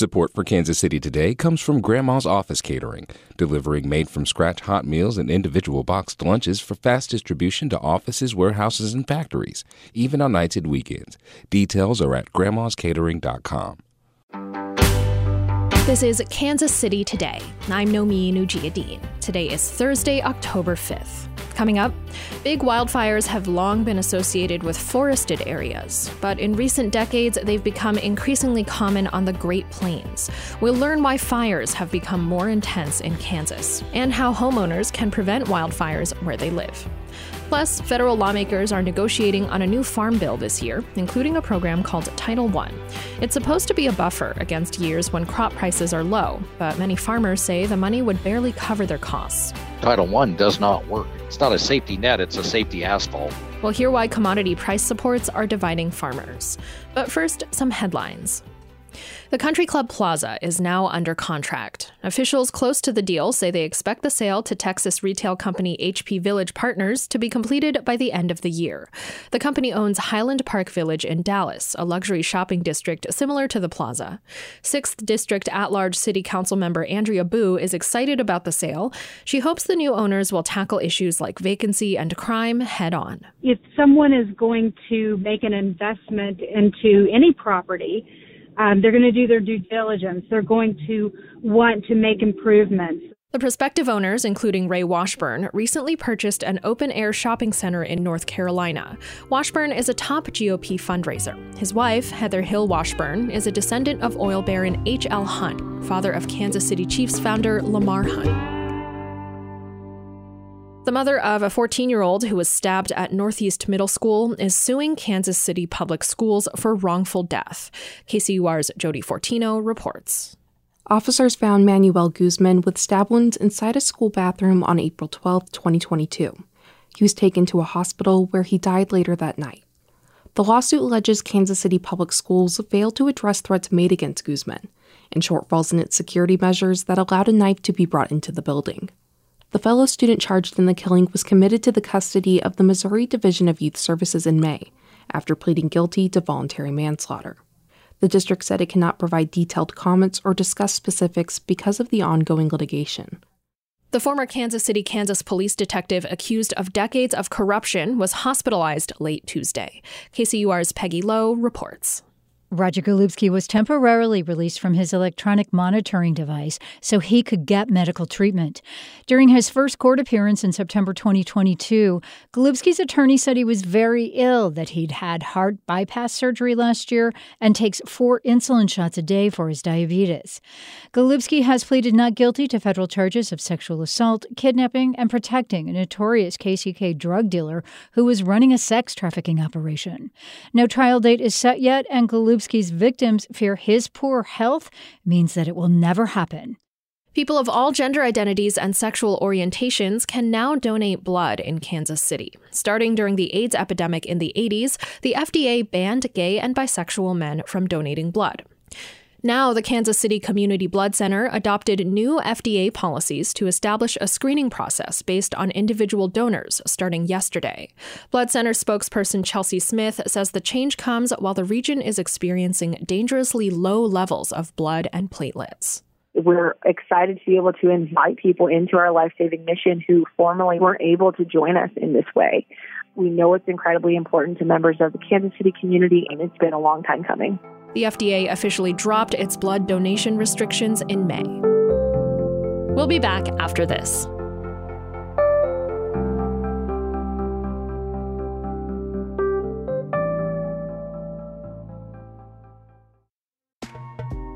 Support for Kansas City Today comes from Grandma's Office Catering, delivering made from scratch hot meals and individual boxed lunches for fast distribution to offices, warehouses, and factories, even on nights and weekends. Details are at grandmascatering.com. This is Kansas City Today. I'm Nomin Ujiyediin. Today is Thursday, October 5th. Coming up, big wildfires have long been associated with forested areas, but in recent decades, they've become increasingly common on the Great Plains. We'll learn why fires have become more intense in Kansas and how homeowners can prevent wildfires where they live. Plus, federal lawmakers are negotiating on a new farm bill this year, including a program called Title I. It's supposed to be a buffer against years when crop prices are low, but many farmers say the money would barely cover their costs. Title I does not work. It's not a safety net, it's a safety asphalt. We'll hear why commodity price supports are dividing farmers. But first, some headlines. The Country Club Plaza is now under contract. Officials close to the deal say they expect the sale to Texas retail company HP Village Partners to be completed by the end of the year. The company owns Highland Park Village in Dallas, a luxury shopping district similar to the plaza. 6th District at large City Council member Andrea Bough is excited about the sale. She hopes the new owners will tackle issues like vacancy and crime head on. If someone is going to make an investment into any property, um, they're going to do their due diligence. They're going to want to make improvements. The prospective owners, including Ray Washburn, recently purchased an open air shopping center in North Carolina. Washburn is a top GOP fundraiser. His wife, Heather Hill Washburn, is a descendant of oil baron H.L. Hunt, father of Kansas City Chiefs founder Lamar Hunt. The mother of a 14 year old who was stabbed at Northeast Middle School is suing Kansas City Public Schools for wrongful death. KCUR's Jodi Fortino reports. Officers found Manuel Guzman with stab wounds inside a school bathroom on April 12, 2022. He was taken to a hospital where he died later that night. The lawsuit alleges Kansas City Public Schools failed to address threats made against Guzman and shortfalls in its security measures that allowed a knife to be brought into the building. The fellow student charged in the killing was committed to the custody of the Missouri Division of Youth Services in May after pleading guilty to voluntary manslaughter. The district said it cannot provide detailed comments or discuss specifics because of the ongoing litigation. The former Kansas City, Kansas police detective accused of decades of corruption was hospitalized late Tuesday. KCUR's Peggy Lowe reports. Roger Golubski was temporarily released from his electronic monitoring device so he could get medical treatment. During his first court appearance in September 2022, Golubski's attorney said he was very ill, that he'd had heart bypass surgery last year, and takes four insulin shots a day for his diabetes. Golubski has pleaded not guilty to federal charges of sexual assault, kidnapping, and protecting a notorious KCK drug dealer who was running a sex trafficking operation. No trial date is set yet, and Golubski Golubski's victims fear his poor health means that it will never happen. People of all gender identities and sexual orientations can now donate blood in Kansas City. Starting during the AIDS epidemic in the 80s, the FDA banned gay and bisexual men from donating blood. Now, the Kansas City Community Blood Center adopted new FDA policies to establish a screening process based on individual donors starting yesterday. Blood Center spokesperson Chelsea Smith says the change comes while the region is experiencing dangerously low levels of blood and platelets. We're excited to be able to invite people into our life saving mission who formerly weren't able to join us in this way. We know it's incredibly important to members of the Kansas City community, and it's been a long time coming. The FDA officially dropped its blood donation restrictions in May. We'll be back after this.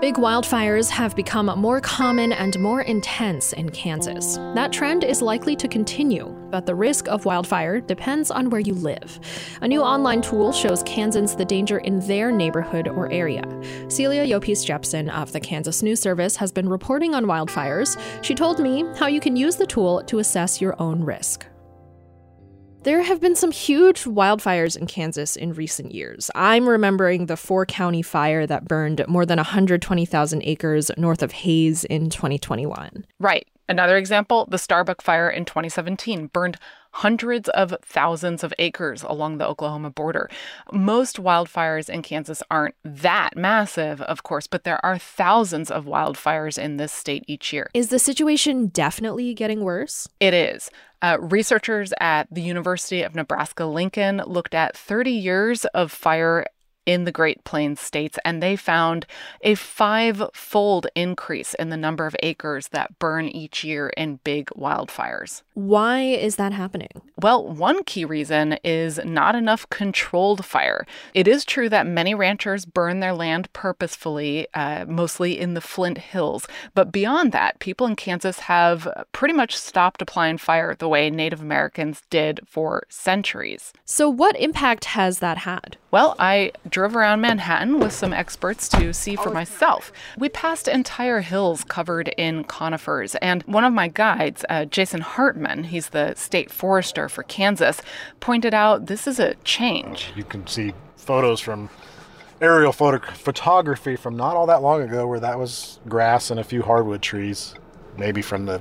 Big wildfires have become more common and more intense in Kansas. That trend is likely to continue, but the risk of wildfire depends on where you live. A new online tool shows Kansans the danger in their neighborhood or area. Celia Llopis Jepsen of the Kansas News Service has been reporting on wildfires. She told me how you can use the tool to assess your own risk. There have been some huge wildfires in Kansas in recent years. I'm remembering the four county fire that burned more than 120,000 acres north of Hays in 2021. Right. Another example the Starbuck fire in 2017 burned hundreds of thousands of acres along the Oklahoma border. Most wildfires in Kansas aren't that massive, of course, but there are thousands of wildfires in this state each year. Is the situation definitely getting worse? It is. Uh, researchers at the University of Nebraska Lincoln looked at 30 years of fire in the Great Plains states, and they found a five fold increase in the number of acres that burn each year in big wildfires. Why is that happening? Well, one key reason is not enough controlled fire. It is true that many ranchers burn their land purposefully, uh, mostly in the Flint Hills. But beyond that, people in Kansas have pretty much stopped applying fire the way Native Americans did for centuries. So, what impact has that had? Well, I drove around Manhattan with some experts to see for myself. We passed entire hills covered in conifers, and one of my guides, uh, Jason Hartman, he's the state forester for Kansas, pointed out this is a change. You can see photos from aerial photo- photography from not all that long ago where that was grass and a few hardwood trees, maybe from the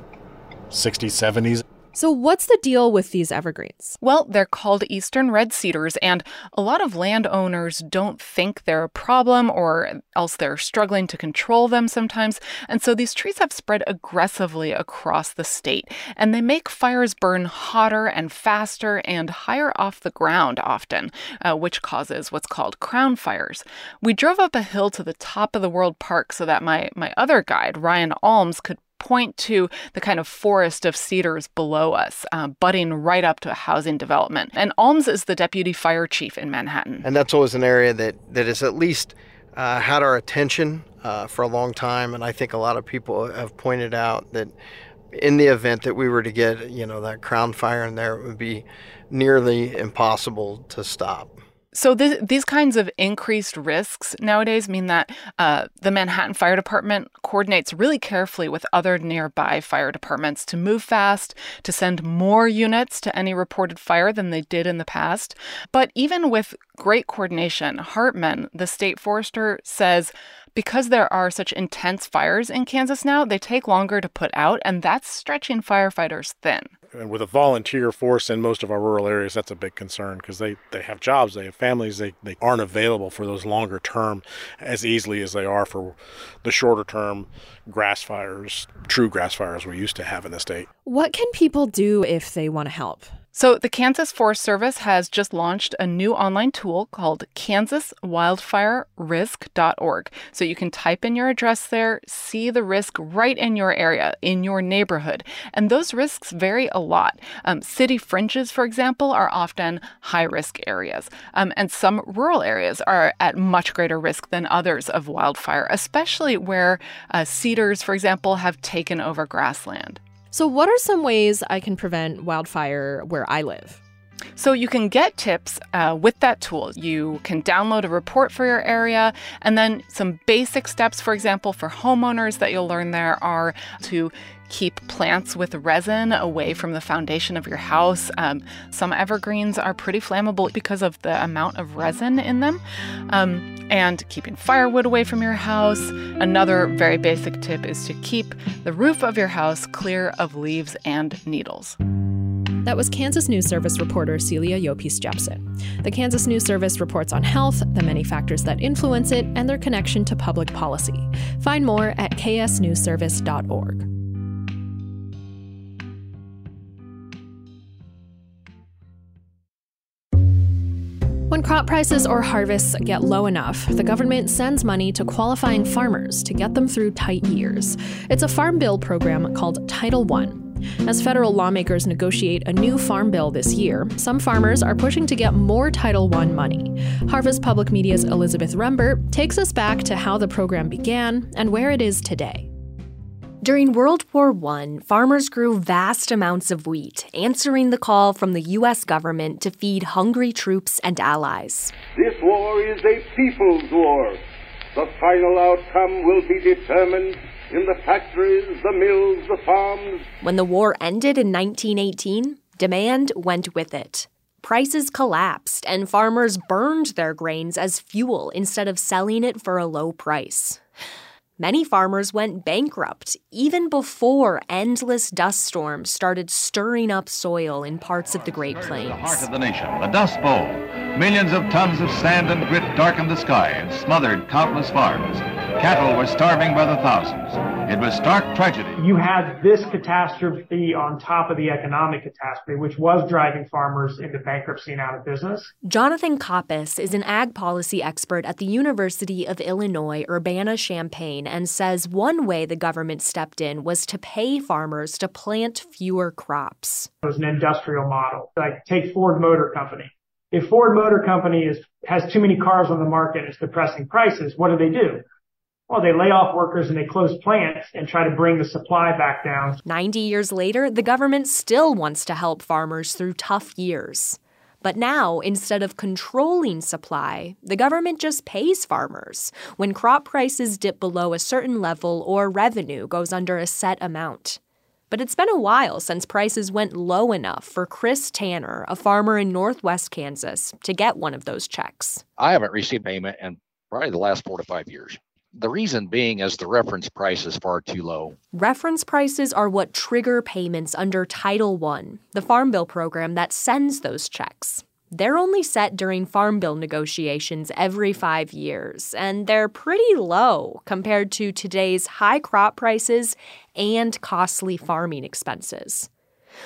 60s, 70s. So, what's the deal with these evergreens? Well, they're called eastern red cedars, and a lot of landowners don't think they're a problem or else they're struggling to control them sometimes. And so these trees have spread aggressively across the state, and they make fires burn hotter and faster and higher off the ground often, uh, which causes what's called crown fires. We drove up a hill to the top of the World Park so that my, my other guide, Ryan Alms, could point to the kind of forest of cedars below us, uh, right up to a housing development. And Alms is the deputy fire chief in Manhattan. And that's always an area that, that has at least uh, had our attention uh, for a long time. And I think a lot of people have pointed out that in the event that we were to get, you know, that crown fire in there, it would be nearly impossible to stop. So th- these kinds of increased risks nowadays mean that uh, the Manhattan Fire Department coordinates really carefully with other nearby fire departments to move fast, to send more units to any reported fire than they did in the past. But even with great coordination, Hartman, the state forester, says because there are such intense fires in Kansas now, they take longer to put out, and that's stretching firefighters thin. And with a volunteer force in most of our rural areas, that's a big concern because they, they have jobs, they have families, they, they aren't available for those longer term as easily as they are for the shorter term grass fires, true grass fires we used to have in the state. What can people do if they want to help? So, the Kansas Forest Service has just launched a new online tool called kansaswildfirerisk.org. So, you can type in your address there, see the risk right in your area, in your neighborhood. And those risks vary a lot. Um, city fringes, for example, are often high risk areas. Um, and some rural areas are at much greater risk than others of wildfire, especially where uh, cedars, for example, have taken over grassland. So, what are some ways I can prevent wildfire where I live? So, you can get tips uh, with that tool. You can download a report for your area, and then some basic steps, for example, for homeowners that you'll learn there are to keep plants with resin away from the foundation of your house. Um, some evergreens are pretty flammable because of the amount of resin in them. Um, and keeping firewood away from your house. Another very basic tip is to keep the roof of your house clear of leaves and needles. That was Kansas News Service reporter Celia Llopis Jepsen. The Kansas News Service reports on health, the many factors that influence it, and their connection to public policy. Find more at ksnewsservice.org. crop prices or harvests get low enough, the government sends money to qualifying farmers to get them through tight years. It's a farm bill program called Title I. As federal lawmakers negotiate a new farm bill this year, some farmers are pushing to get more Title I money. Harvest Public Media's Elizabeth Rembert takes us back to how the program began and where it is today. During World War I, farmers grew vast amounts of wheat, answering the call from the U.S. government to feed hungry troops and allies. This war is a people's war. The final outcome will be determined in the factories, the mills, the farms. When the war ended in 1918, demand went with it. Prices collapsed, and farmers burned their grains as fuel instead of selling it for a low price. Many farmers went bankrupt even before endless dust storms started stirring up soil in parts of the Great Plains. The heart of the nation, the Dust Bowl. Millions of tons of sand and grit darkened the sky and smothered countless farms. Cattle were starving by the thousands. It was stark tragedy. You had this catastrophe on top of the economic catastrophe, which was driving farmers into bankruptcy and out of business. Jonathan Coppess is an ag policy expert at the University of Illinois Urbana-Champaign and says one way the government stepped in was to pay farmers to plant fewer crops. It was an industrial model. Like take Ford Motor Company. If Ford Motor Company is, has too many cars on the market and it's depressing prices, what do they do? Well, they lay off workers and they close plants and try to bring the supply back down. 90 years later, the government still wants to help farmers through tough years. But now, instead of controlling supply, the government just pays farmers when crop prices dip below a certain level or revenue goes under a set amount. But it's been a while since prices went low enough for Chris Tanner, a farmer in northwest Kansas, to get one of those checks. I haven't received payment in probably the last four to five years. The reason being is the reference price is far too low. Reference prices are what trigger payments under Title I, the Farm Bill program that sends those checks. They're only set during Farm Bill negotiations every five years, and they're pretty low compared to today's high crop prices and costly farming expenses.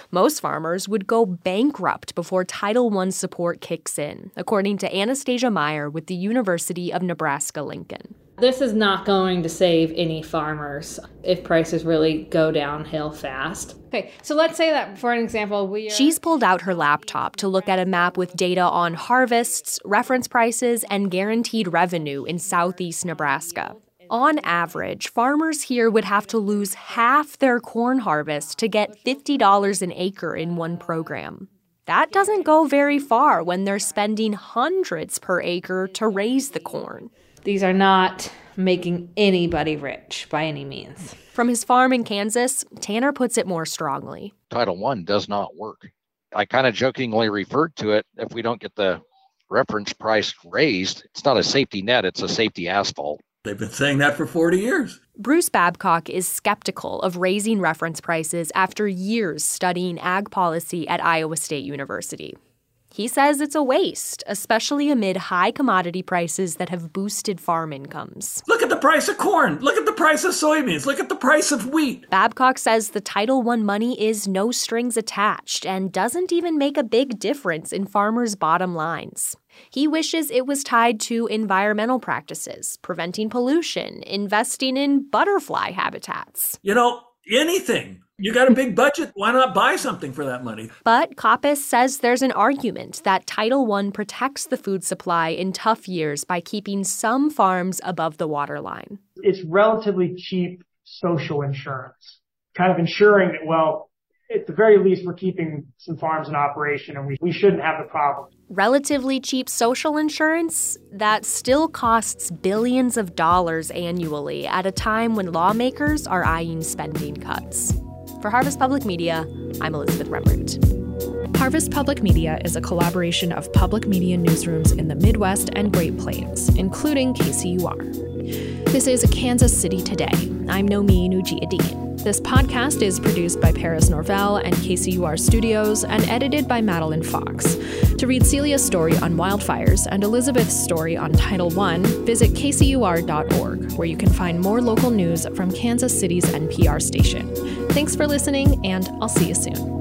Most farmers would go bankrupt before Title I support kicks in, according to Anastasia Meyer with the University of Nebraska Lincoln. This is not going to save any farmers if prices really go downhill fast. Okay, so let's say that for an example, we are- She's pulled out her laptop to look at a map with data on harvests, reference prices, and guaranteed revenue in southeast Nebraska. On average, farmers here would have to lose half their corn harvest to get $50 an acre in one program. That doesn't go very far when they're spending hundreds per acre to raise the corn. These are not making anybody rich by any means. From his farm in Kansas, Tanner puts it more strongly. Title I does not work. I kind of jokingly referred to it if we don't get the reference price raised, it's not a safety net, it's a safety asphalt. They've been saying that for 40 years. Bruce Babcock is skeptical of raising reference prices after years studying ag policy at Iowa State University. He says it's a waste, especially amid high commodity prices that have boosted farm incomes. Look at the price of corn. Look at the price of soybeans. Look at the price of wheat. Babcock says the Title I money is no strings attached and doesn't even make a big difference in farmers' bottom lines. He wishes it was tied to environmental practices, preventing pollution, investing in butterfly habitats. You know, anything. You got a big budget. Why not buy something for that money? But Coppess says there's an argument that Title I protects the food supply in tough years by keeping some farms above the waterline. It's relatively cheap social insurance, kind of ensuring that, well, at the very least, we're keeping some farms in operation and we, we shouldn't have the problem. Relatively cheap social insurance that still costs billions of dollars annually at a time when lawmakers are eyeing spending cuts. For Harvest Public Media, I'm Elizabeth Rembert. Harvest Public Media is a collaboration of public media newsrooms in the Midwest and Great Plains, including KCUR. This is Kansas City Today. I'm Nomin Ujiyediin. This podcast is produced by Paris Norvell and KCUR Studios and edited by Madeline Fox. To read Celia's story on wildfires and Elizabeth's story on Title I, visit kcur.org, where you can find more local news from Kansas City's NPR station. Thanks for listening, and I'll see you soon.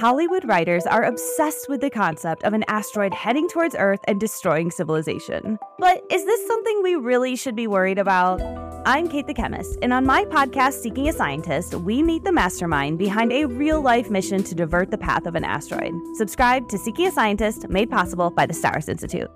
Hollywood writers are obsessed with the concept of an asteroid heading towards Earth and destroying civilization. But is this something we really should be worried about? I'm Kate the Chemist, and on my podcast, Seeking a Scientist, we meet the mastermind behind a real life mission to divert the path of an asteroid. Subscribe to Seeking a Scientist, made possible by the STARS Institute.